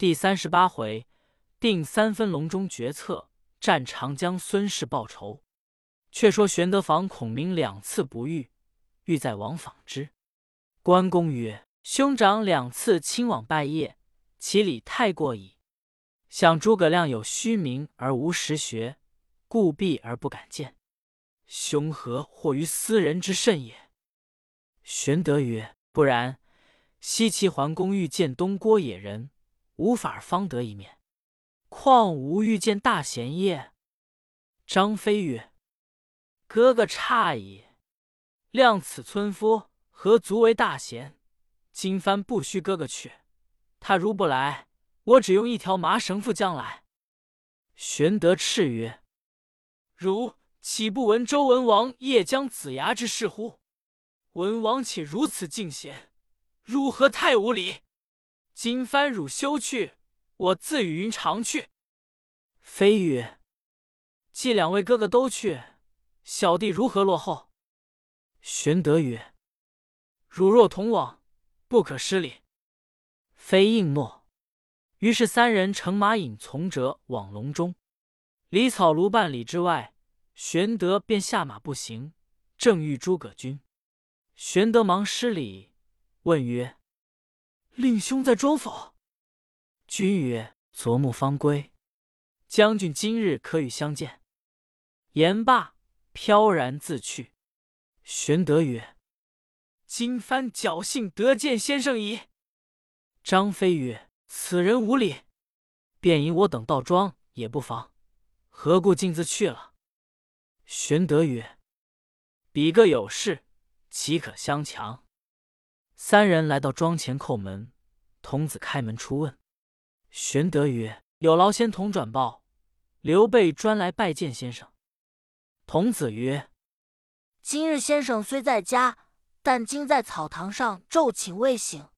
第三十八回，定三分隆中决策，战长江孙氏报仇。却说玄德访孔明两次不遇，欲在王访之。关公曰：“兄长两次亲往拜谒，其礼太过矣。想诸葛亮有虚名而无实学，故避而不敢见。兄何惑于斯人之甚也？”玄德曰：“不然。西岐桓公欲见东郭野人。”无法方得一面，况吾欲见大贤耶？张飞曰：“哥哥差矣。谅此村夫何足为大贤？今番不须哥哥去，他如不来，我只用一条麻绳缚将来。”玄德叱曰：“汝岂不闻周文王夜将子牙之事乎？文王且如此敬贤，如何太无礼？”今番汝休去，我自与云长去。飞曰：“既两位哥哥都去，小弟如何落后？”玄德曰：“汝若同往，不可失礼。”飞应诺。于是三人乘马引从者往隆中，离草庐半里之外，玄德便下马步行，正遇诸葛均。玄德忙施礼，问曰：令兄在庄否？君曰：“昨暮方归。”将军今日可与相见。言罢，飘然自去。玄德曰：“今番侥幸得见先生矣。”张飞曰：“此人无礼，便引我等到庄也不妨，何故径自去了？”玄德曰：“彼各有事，岂可相强？”三人来到庄前叩门，童子开门出问。玄德曰：“有劳仙童转报，刘备专来拜见先生。”童子曰：“今日先生虽在家，但今在草堂上昼寝未醒。”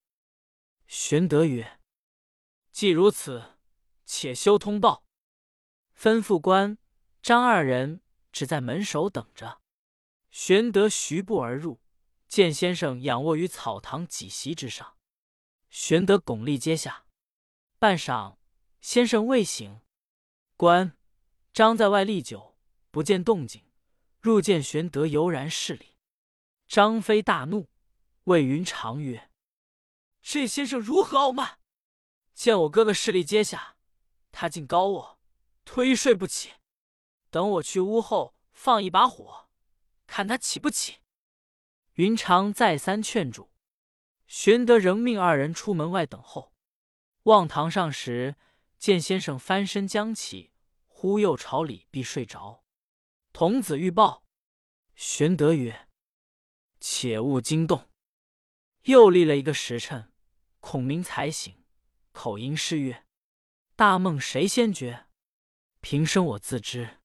玄德曰：“既如此，且休通报。”吩咐关张二人只在门首等着。玄德徐步而入。见先生仰卧于草堂几席之上，玄德拱立阶下。半晌，先生未醒。关张在外立久，不见动静，入见玄德，犹然侍礼。张飞大怒，谓云长曰：“这先生如何傲慢？见我哥哥势力阶下，他竟高我，推睡不起。等我去屋后放一把火，看他起不起。”云长再三劝阻，玄德仍命二人出门外等候。望堂上时，见先生翻身将起，忽又朝里壁睡着。童子欲报，玄德曰：“且勿惊动。”又立了一个时辰，孔明才醒，口吟诗曰：“大梦谁先觉？平生我自知。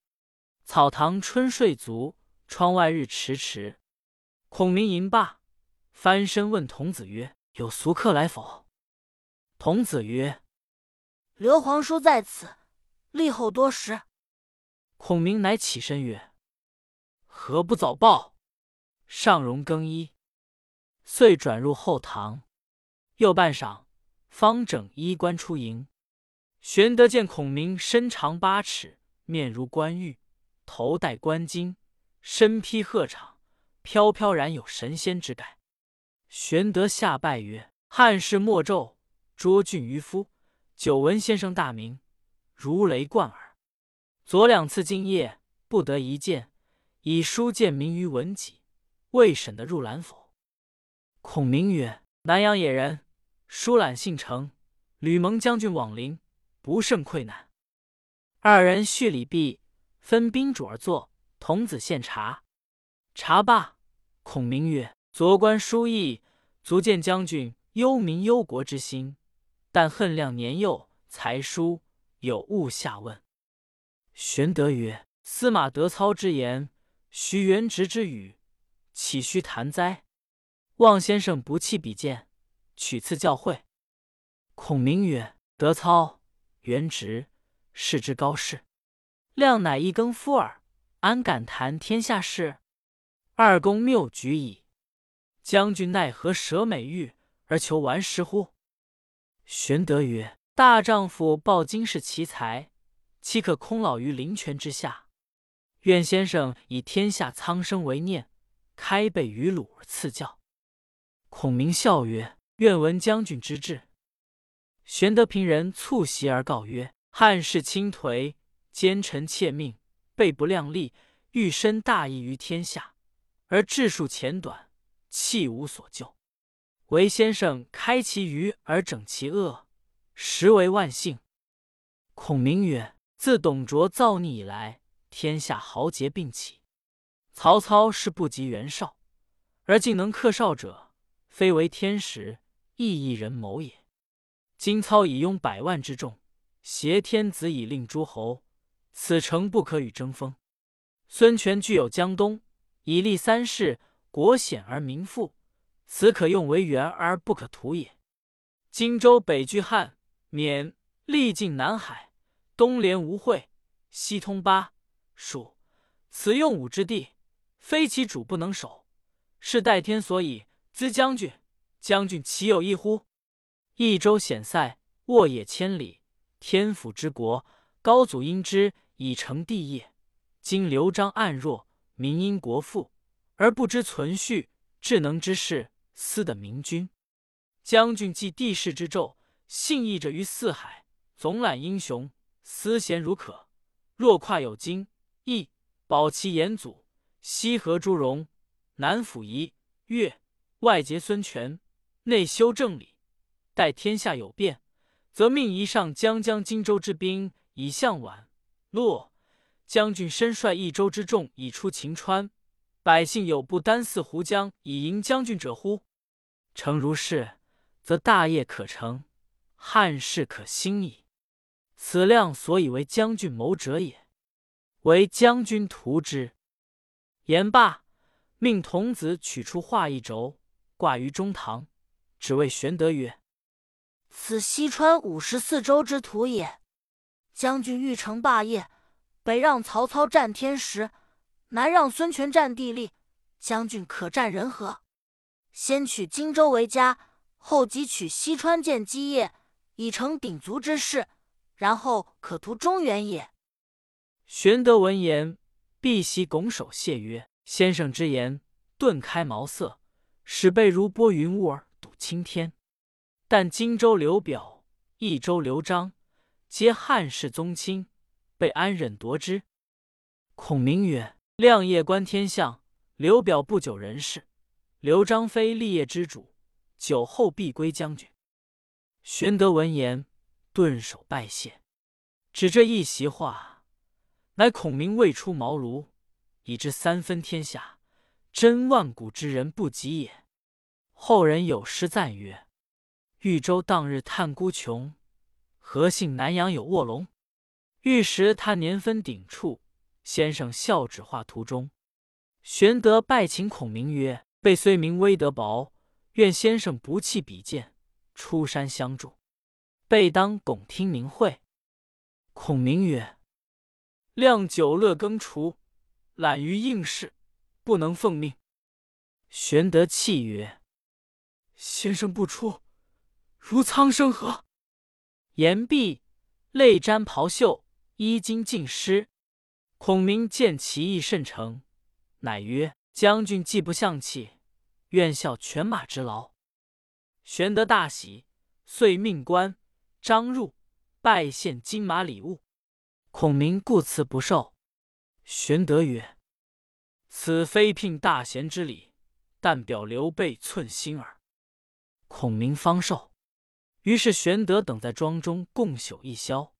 草堂春睡足，窗外日迟迟。”孔明吟罢，翻身问童子曰：“有俗客来否？”童子曰：“刘皇叔在此，立候多时。”孔明乃起身曰：“何不早报？”尚容更衣，遂转入后堂。又半晌，方整衣冠出营。玄德见孔明身长八尺，面如冠玉，头戴冠巾，身披鹤氅。飘飘然有神仙之感。玄德下拜曰：“汉室莫胄，卓俊渔夫，久闻先生大名，如雷贯耳。左两次今夜不得一见，以书荐名于文己，未审得入兰否？”孔明曰：“南阳野人，书览姓程，吕蒙将军往临，不胜愧难。”二人叙礼毕，分宾主而坐。童子献茶，茶罢。孔明曰：“昨观书意，足见将军忧民忧国之心，但恨亮年幼，才疏，有误下问。”玄德曰：“司马德操之言，徐元直之语，岂须谈哉？望先生不弃比见，取次教诲。”孔明曰：“德操、元直，世之高士，亮乃一耕夫耳，安敢谈天下事？”二公谬举矣。将军奈何舍美玉而求顽石乎？玄德曰：“大丈夫抱金世奇才，岂可空老于林泉之下？愿先生以天下苍生为念，开背于鲁而赐教。孔明笑曰：“愿闻将军之志。”玄德平人促席而告曰：“汉室倾颓，奸臣窃命，备不量力，欲伸大义于天下，而治数浅短，弃无所救。唯先生开其愚而整其恶，实为万幸。”孔明曰：“自董卓造逆以来，天下豪杰并起，曹操是不及袁绍，而竟能克绍者，非为天时，亦一人谋也。今操以拥百万之众，挟天子以令诸侯，此诚不可与争锋。孙权具有江东，以立三世，国险而民富，此可用为援而不可图也。荆州北据汉、缅，历尽南海，东连吴会，西通巴。蜀，此用武之地，非其主不能守，是代天所以资将军。将军岂有异乎？益州险塞，沃野千里，天府之国，高祖因之以成帝业。今刘璋暗弱，民因国富而不知存续，智能之士，斯的明君。将军继帝室之胄，信义者于四海，总揽英雄，思贤如渴。若跨有金。义保其严祖，西河诸戎，南抚夷越，外结孙权，内修正理。待天下有变，则命夷上将将荆州之兵以向宛、洛。将军身率益州之众以出秦川，百姓有不单似胡将以迎将军者乎？诚如是，则大业可成，汉室可兴矣。此亮所以为将军谋者也。为将军图之。言罢，命童子取出画一轴，挂于中堂，只为玄德曰：“此西川五十四州之图也。将军欲成霸业，北让曹操占天时，南让孙权占地利，将军可占人和？先取荆州为家，后即取西川建基业，以成鼎足之势，然后可图中原也。”玄德闻言，必席拱手谢曰：“先生之言，顿开茅塞，使备如拨云雾而睹青天。但荆州刘表、益州刘璋，皆汉室宗亲，被安忍夺之？”孔明曰：“亮夜观天象，刘表不久人世，刘璋非立业之主，久后必归将军。”玄德闻言，顿首拜谢。只这一席话。乃孔明未出茅庐，已知三分天下，真万古之人不及也。后人有诗赞曰：“豫州当日叹孤穷，何幸南阳有卧龙。玉石他年分鼎处，先生笑指画图中。”玄德拜请孔明曰：“备虽名威德薄，愿先生不弃比剑，出山相助，备当拱听明会。”孔明曰。亮久乐耕锄，懒于应试，不能奉命。玄德泣曰：“先生不出，如苍生何？”言毕，泪沾袍袖，衣襟尽湿。孔明见其意甚诚，乃曰：“将军既不相弃，愿效犬马之劳。”玄德大喜，遂命官张入拜献金马礼物。孔明故辞不受。玄德曰：“此非聘大贤之礼，但表刘备寸心耳。”孔明方受。于是玄德等在庄中共宿一宵。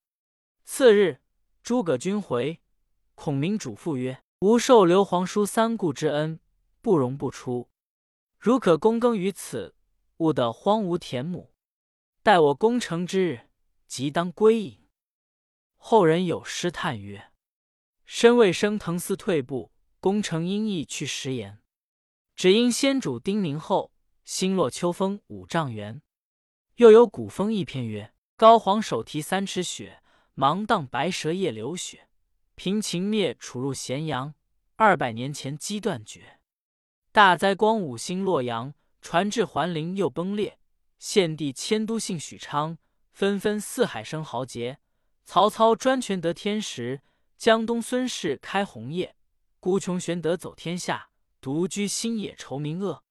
次日，诸葛均回，孔明嘱咐曰：“吾受刘皇叔三顾之恩，不容不出。如可躬耕于此，勿得荒芜田亩。待我攻城之日，即当归隐。”后人有诗叹曰：“身未生腾似退步，功成应意去食言。只因先主叮咛后，心落秋风五丈原。”又有古风一篇曰：“高皇手提三尺雪，芒荡白蛇夜流血。平秦灭楚入咸阳，二百年前机断绝。大灾光武兴洛阳，传至桓灵又崩裂。献帝迁都幸许昌，纷纷四海生豪杰。曹操专权得天时，江东孙氏开红业，孤穷玄德走天下，独居新野愁民恶。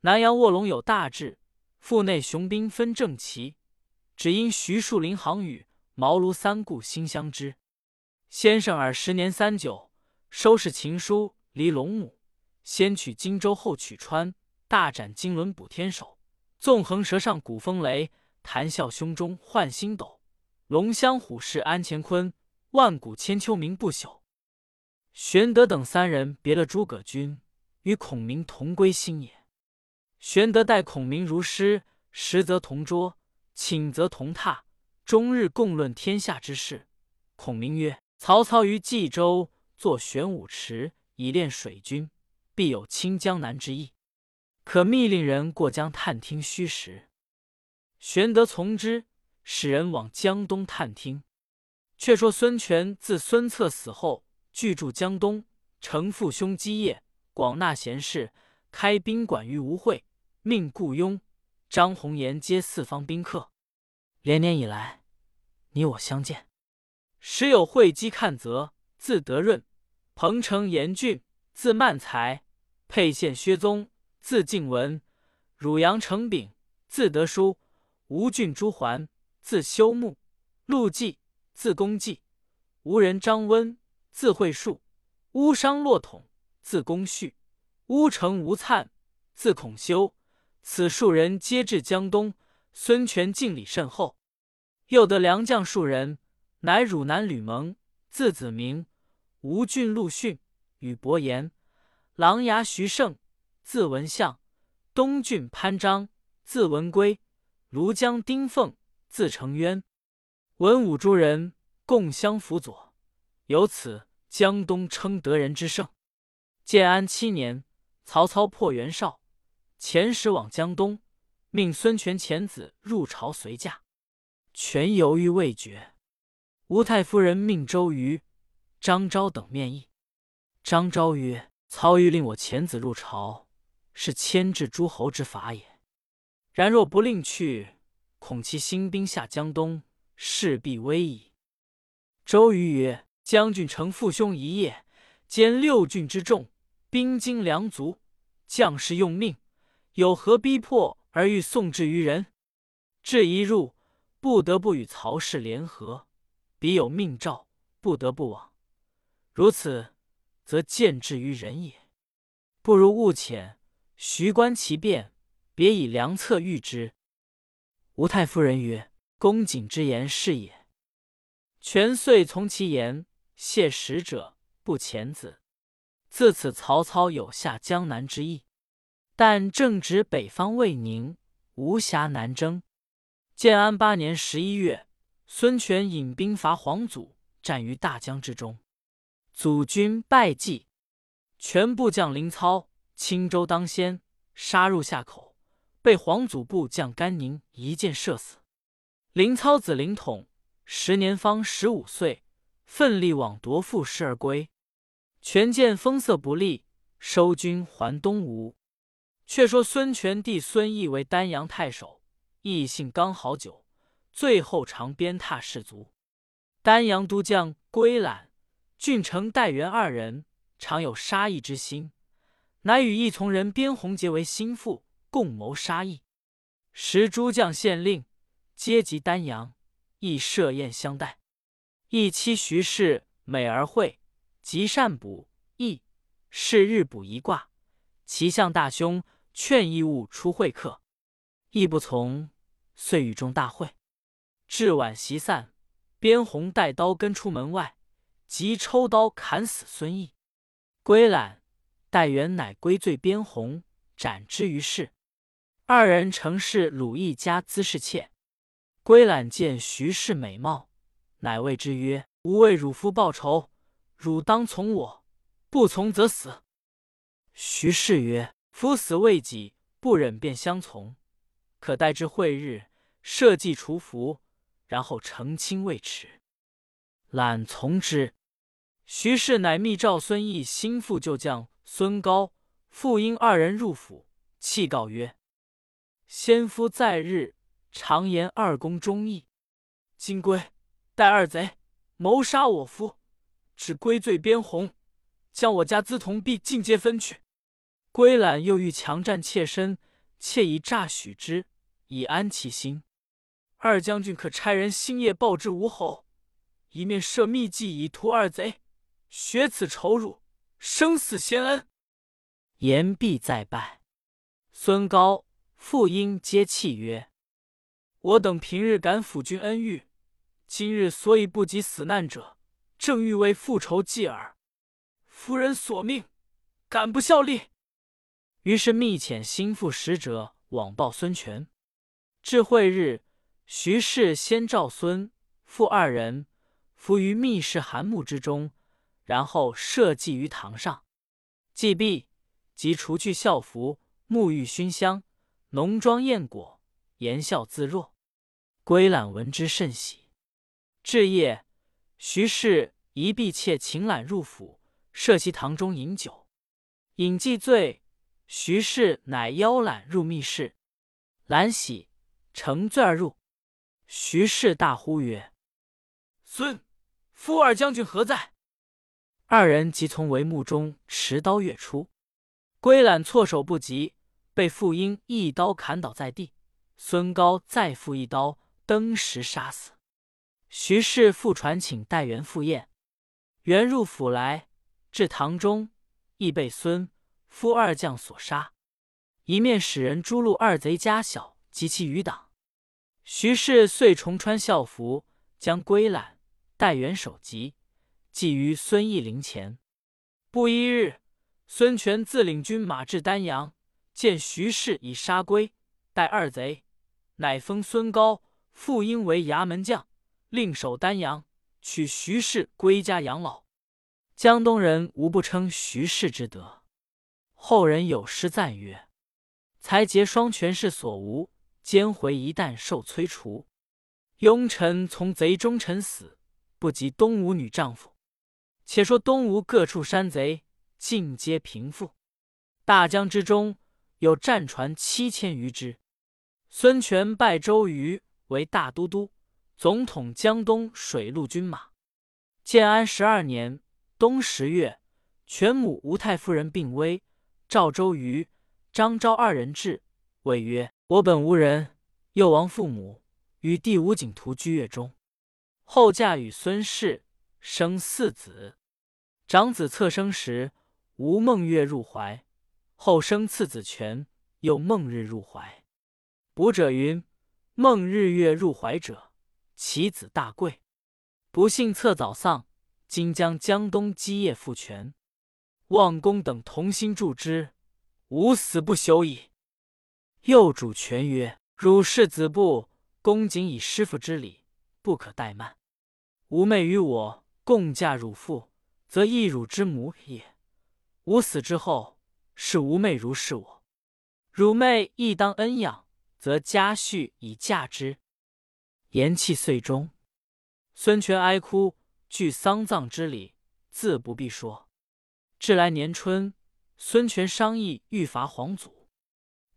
南阳卧龙有大志，腹内雄兵分正齐，只因徐庶临行语，茅庐三顾心相知。先生尔时年三九，收拾情书离龙母，先取荆州后取川，大展金轮补天手，纵横舌上鼓风雷，谈笑胸中换星斗。龙骧虎视安乾坤，万古千秋名不朽。玄德等三人别了诸葛均，与孔明同归新野。玄德待孔明如师，食则同桌，寝则同榻，终日共论天下之事。孔明曰：“曹操于冀州作玄武池，以练水军，必有清江南之意，可密令人过江探听虚实。”玄德从之。使人往江东探听。却说孙权自孙策死后，居住江东，承父兄基业，广纳贤士，开宾馆于吴会，命顾雍、张宏言接四方宾客。连年以来，你我相见，时有会稽看泽，字德润；彭城严峻，字曼才；沛县薛宗，字敬文；汝阳程炳，字德书；吴郡朱桓。字修木，陆绩，字公绩；吴人张温，字惠树；乌商骆统，字公绪；乌城吴粲，字孔修。此数人皆至江东，孙权敬礼甚厚。又得良将数人，乃汝南吕蒙，字子明；吴郡陆逊，与伯言；琅琊徐盛，字文相；东郡潘璋，字文圭；庐江丁奉。字承渊，文武诸人共相辅佐，由此江东称得人之盛。建安七年，曹操破袁绍，遣使往江东，命孙权遣子入朝随驾。权犹豫未决，吴太夫人命周瑜、张昭等面议。张昭曰：“操欲令我遣子入朝，是牵制诸侯之法也。然若不令去，”恐其兴兵下江东，势必危矣。周瑜曰：“将军承父兄一业，兼六郡之众，兵精粮足，将士用命，有何逼迫而欲送之于人？至一入，不得不与曹氏联合。彼有命诏，不得不往。如此，则见制于人也。不如勿遣，徐观其变，别以良策御之。”吴太夫人曰：“公瑾之言是也。”权遂从其言，谢使者，不遣子。自此，曹操有下江南之意，但正值北方未宁，无暇南征。建安八年十一月，孙权引兵伐黄祖，战于大江之中，祖军败绩，全部将林操、青州当先，杀入下口。被黄祖部将甘宁一箭射死。林操子林统时年方十五岁，奋力往夺父师而归。权见风色不利，收军还东吴。却说孙权弟孙义为丹阳太守，义性刚好久，最后常鞭挞士卒。丹阳都将归览、郡城戴元二人常有杀义之心，乃与一从人边宏结为心腹。共谋杀义，时诸将县令皆集丹阳，亦设宴相待。义妻徐氏美而惠，极善卜易，是日卜一卦。其相大凶，劝义务出会客，义不从，遂与众大会。至晚席散，边宏带刀跟出门外，即抽刀砍死孙毅。归览戴元乃归罪边宏，斩之于市。二人成是鲁毅家姿侍妾，归览见徐氏美貌，乃谓之曰：“吾为汝夫报仇，汝当从我，不从则死。”徐氏曰：“夫死未己，不忍便相从，可待至会日，设计除服，然后成亲未迟。”览从之。徐氏乃密召孙毅心腹旧将孙高、傅婴二人入府，泣告曰。先夫在日常言二公忠义，金龟带二贼谋杀我夫，只归罪边红，将我家资铜币尽皆分去。归懒又欲强占妾身，妾已诈许之，以安其心。二将军可差人星夜报之吴侯，一面设秘计以图二贼，雪此仇辱，生死先恩。言毕再拜。孙高、傅婴皆泣曰：“我等平日感辅君恩遇，今日所以不及死难者，正欲为复仇计耳。夫人所命，敢不效力？”于是密遣心腹使者往报孙权。至会日。徐氏先召孙父二人伏于密室寒木之中，然后设祭于堂上。祭毕，即除去校服，沐浴熏香，浓妆艳裹，言笑自若。归览闻之甚喜。至夜，徐氏一婢妾请揽入府，设席堂中饮酒。饮既醉，徐氏乃邀揽入密室。揽喜，乘醉而入。徐氏大呼曰：“孙夫二将军何在？”二人即从帷幕中持刀跃出，归览措手不及，被傅英一刀砍倒在地。孙高再复一刀登时杀死。徐氏复传请代元赴宴，元入府来，至堂中，亦被孙夫二将所杀。一面使人诛戮二贼家小及其余党。徐氏遂重穿校服，将归揽、代元首级，祭于孙义陵前。不一日，孙权自领军马至丹阳，见徐氏已杀归、代二贼，乃封孙高、傅婴为衙门将，令守丹阳，取徐氏归家养老。江东人无不称徐氏之德。后人有诗赞曰：“才结双全是所无。”奸回一旦受摧除，庸臣从贼忠臣死，不及东吴女丈夫。且说东吴各处山贼，尽皆平复。大江之中有战船七千余只。孙权拜周瑜为大都督，总统江东水陆军马。建安十二年冬十月，权母吴太夫人病危，召周瑜、张昭二人至，谓曰。我本无人，幼亡父母，与弟吴景图居越中。后嫁与孙氏，生四子。长子侧生时，无梦月入怀，后生次子权，又梦日入怀。卜者云：梦日月入怀者，其子大贵。不幸侧早丧，今将江东基业复权。望公等同心助之，吾死不朽矣。幼主权曰：“汝是子部，公谨以师父之礼，不可怠慢。吾妹与我共嫁汝父，则亦汝之母也。吾死之后，是吾妹如是我。汝妹亦当恩养，则家婿以嫁之。”言讫遂终。孙权哀哭，具丧葬之礼，自不必说。至来年春，孙权商议欲伐黄祖。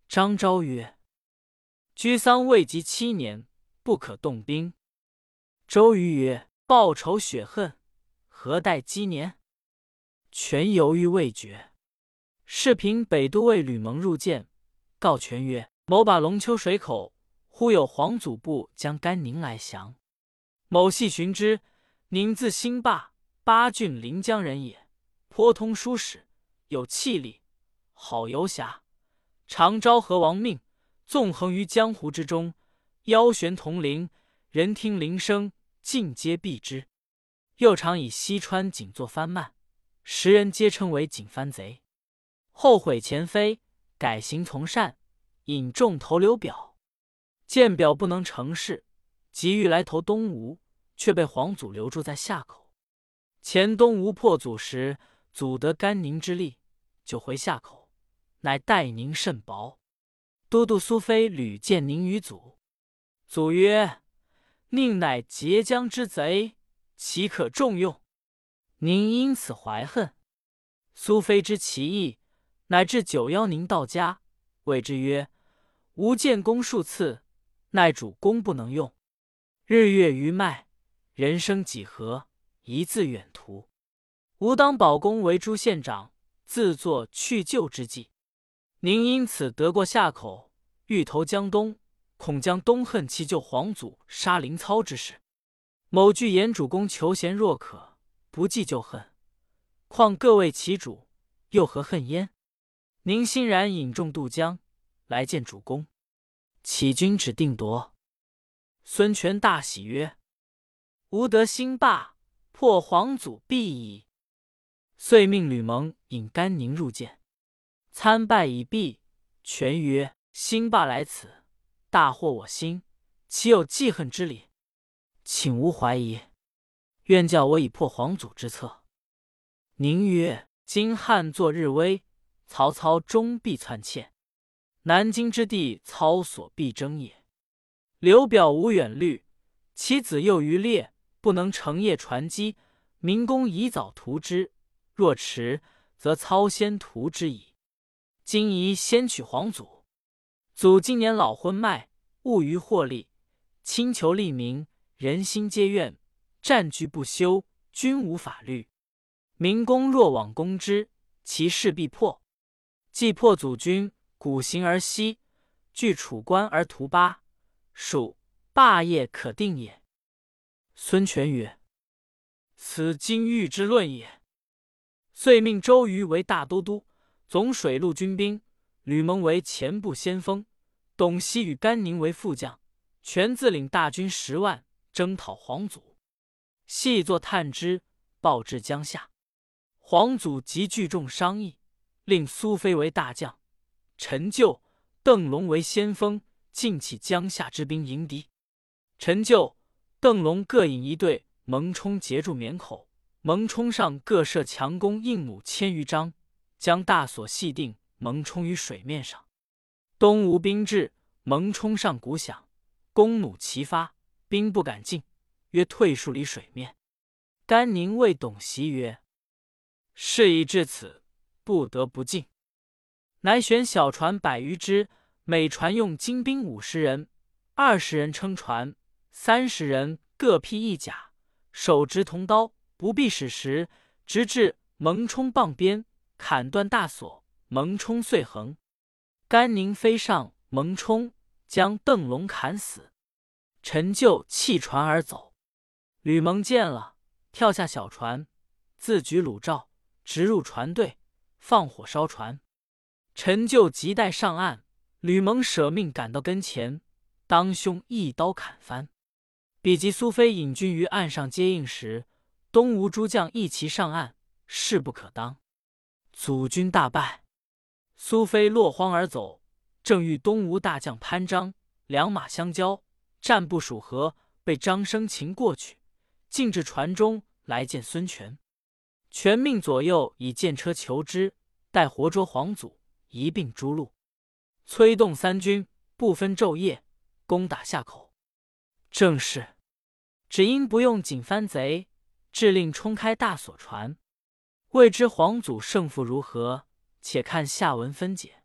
张昭曰：“居丧未及七年，不可动兵。”周瑜曰：“报仇雪恨，何待积年？”权犹豫未决。士平北都尉吕蒙入见，告权曰：“某把龙丘水口，忽有黄祖部将甘宁来降。某细寻之，宁自兴霸，八郡临江人也，颇通书史，有气力，好游侠。”常昭和王命，纵横于江湖之中，腰悬铜铃，人听铃声，尽皆避之。又常以西川景作藩慢，时人皆称为景番贼。后悔前非，改行从善，引众投刘表。见表不能成事，急欲来投东吴，却被黄祖留住在夏口。前东吴破祖时，祖得甘宁之力，就回夏口。乃待宁甚薄，都督苏飞屡见宁于祖，祖曰：“宁乃截江之贼，岂可重用？”宁因此怀恨。苏飞知其意，乃至九邀宁到家，谓之曰：“吾见功数次，奈主公不能用。”日月余迈，人生几何？一字远图。吾当保公为诸县长，自作去就之计。宁因此得过夏口，欲投江东，恐将东恨其救皇祖杀林操之事。某惧言主公求贤若渴，不计旧恨，况各为其主，又何恨焉？宁欣然引众渡江，来见主公。启君指定夺。孙权大喜曰：“吾得兴霸，破皇祖必矣。”遂命吕蒙引甘宁入见，参拜已毕。权曰：“兴霸来此，大获我心，岂有记恨之理？请无怀疑，愿教我以破皇祖之策。”宁曰：“今汉作日危，曹操终必篡窃。南京之地，操所必争也。刘表无远虑，其子幼于列，不能成业传机。明公宜早图之，若迟，则操先图之矣。”今宜先取皇祖，祖今年老昏迈，务于获利，亲求利民，人心皆怨，战局不休，君无法律。明公若往攻之，其势必破。既破祖军，古行而息，据楚关而图巴，蜀霸业可定也。孙权曰：“此今欲之论也。”遂命周瑜为大都督。总水陆军兵，吕蒙为前部先锋，董袭与甘宁为副将，全自领大军十万征讨皇祖。细作探知，报至江夏。皇祖即聚众商议，令苏飞为大将，陈就、邓龙为先锋，尽起江夏之兵迎敌。陈就、邓龙各引一队，蒙冲截住绵口，蒙冲上各设强弓硬弩千余张。将大锁系定，蒙冲于水面上。东吴兵至，蒙冲上鼓响，弓弩齐发，兵不敢进，约退数里水面。甘宁谓董袭曰：“事已至此，不得不进。”乃选小船百余只，每船用精兵五十人，二十人撑船，三十人各披一甲，手执铜刀，不避矢石，直至蒙冲傍边。砍断大锁，蒙冲碎横。甘宁飞上蒙冲，将邓龙砍死。陈就弃船而走。吕蒙见了，跳下小船，自举弩罩，直入船队，放火烧船。陈就急待上岸，吕蒙舍命赶到跟前，当胸一刀砍翻。比及苏飞引军于岸上接应时，东吴诸将一齐上岸，势不可当。祖军大败，苏飞落荒而走，正遇东吴大将潘璋，两马相交，战不数合，被张生擒过去，进至船中来见孙权。权命左右以箭车求之，待活捉皇祖，一并诛戮。催动三军，不分昼夜，攻打夏口。正是，只因不用锦帆贼，致令冲开大锁船。未知皇祖胜负如何？且看下文分解。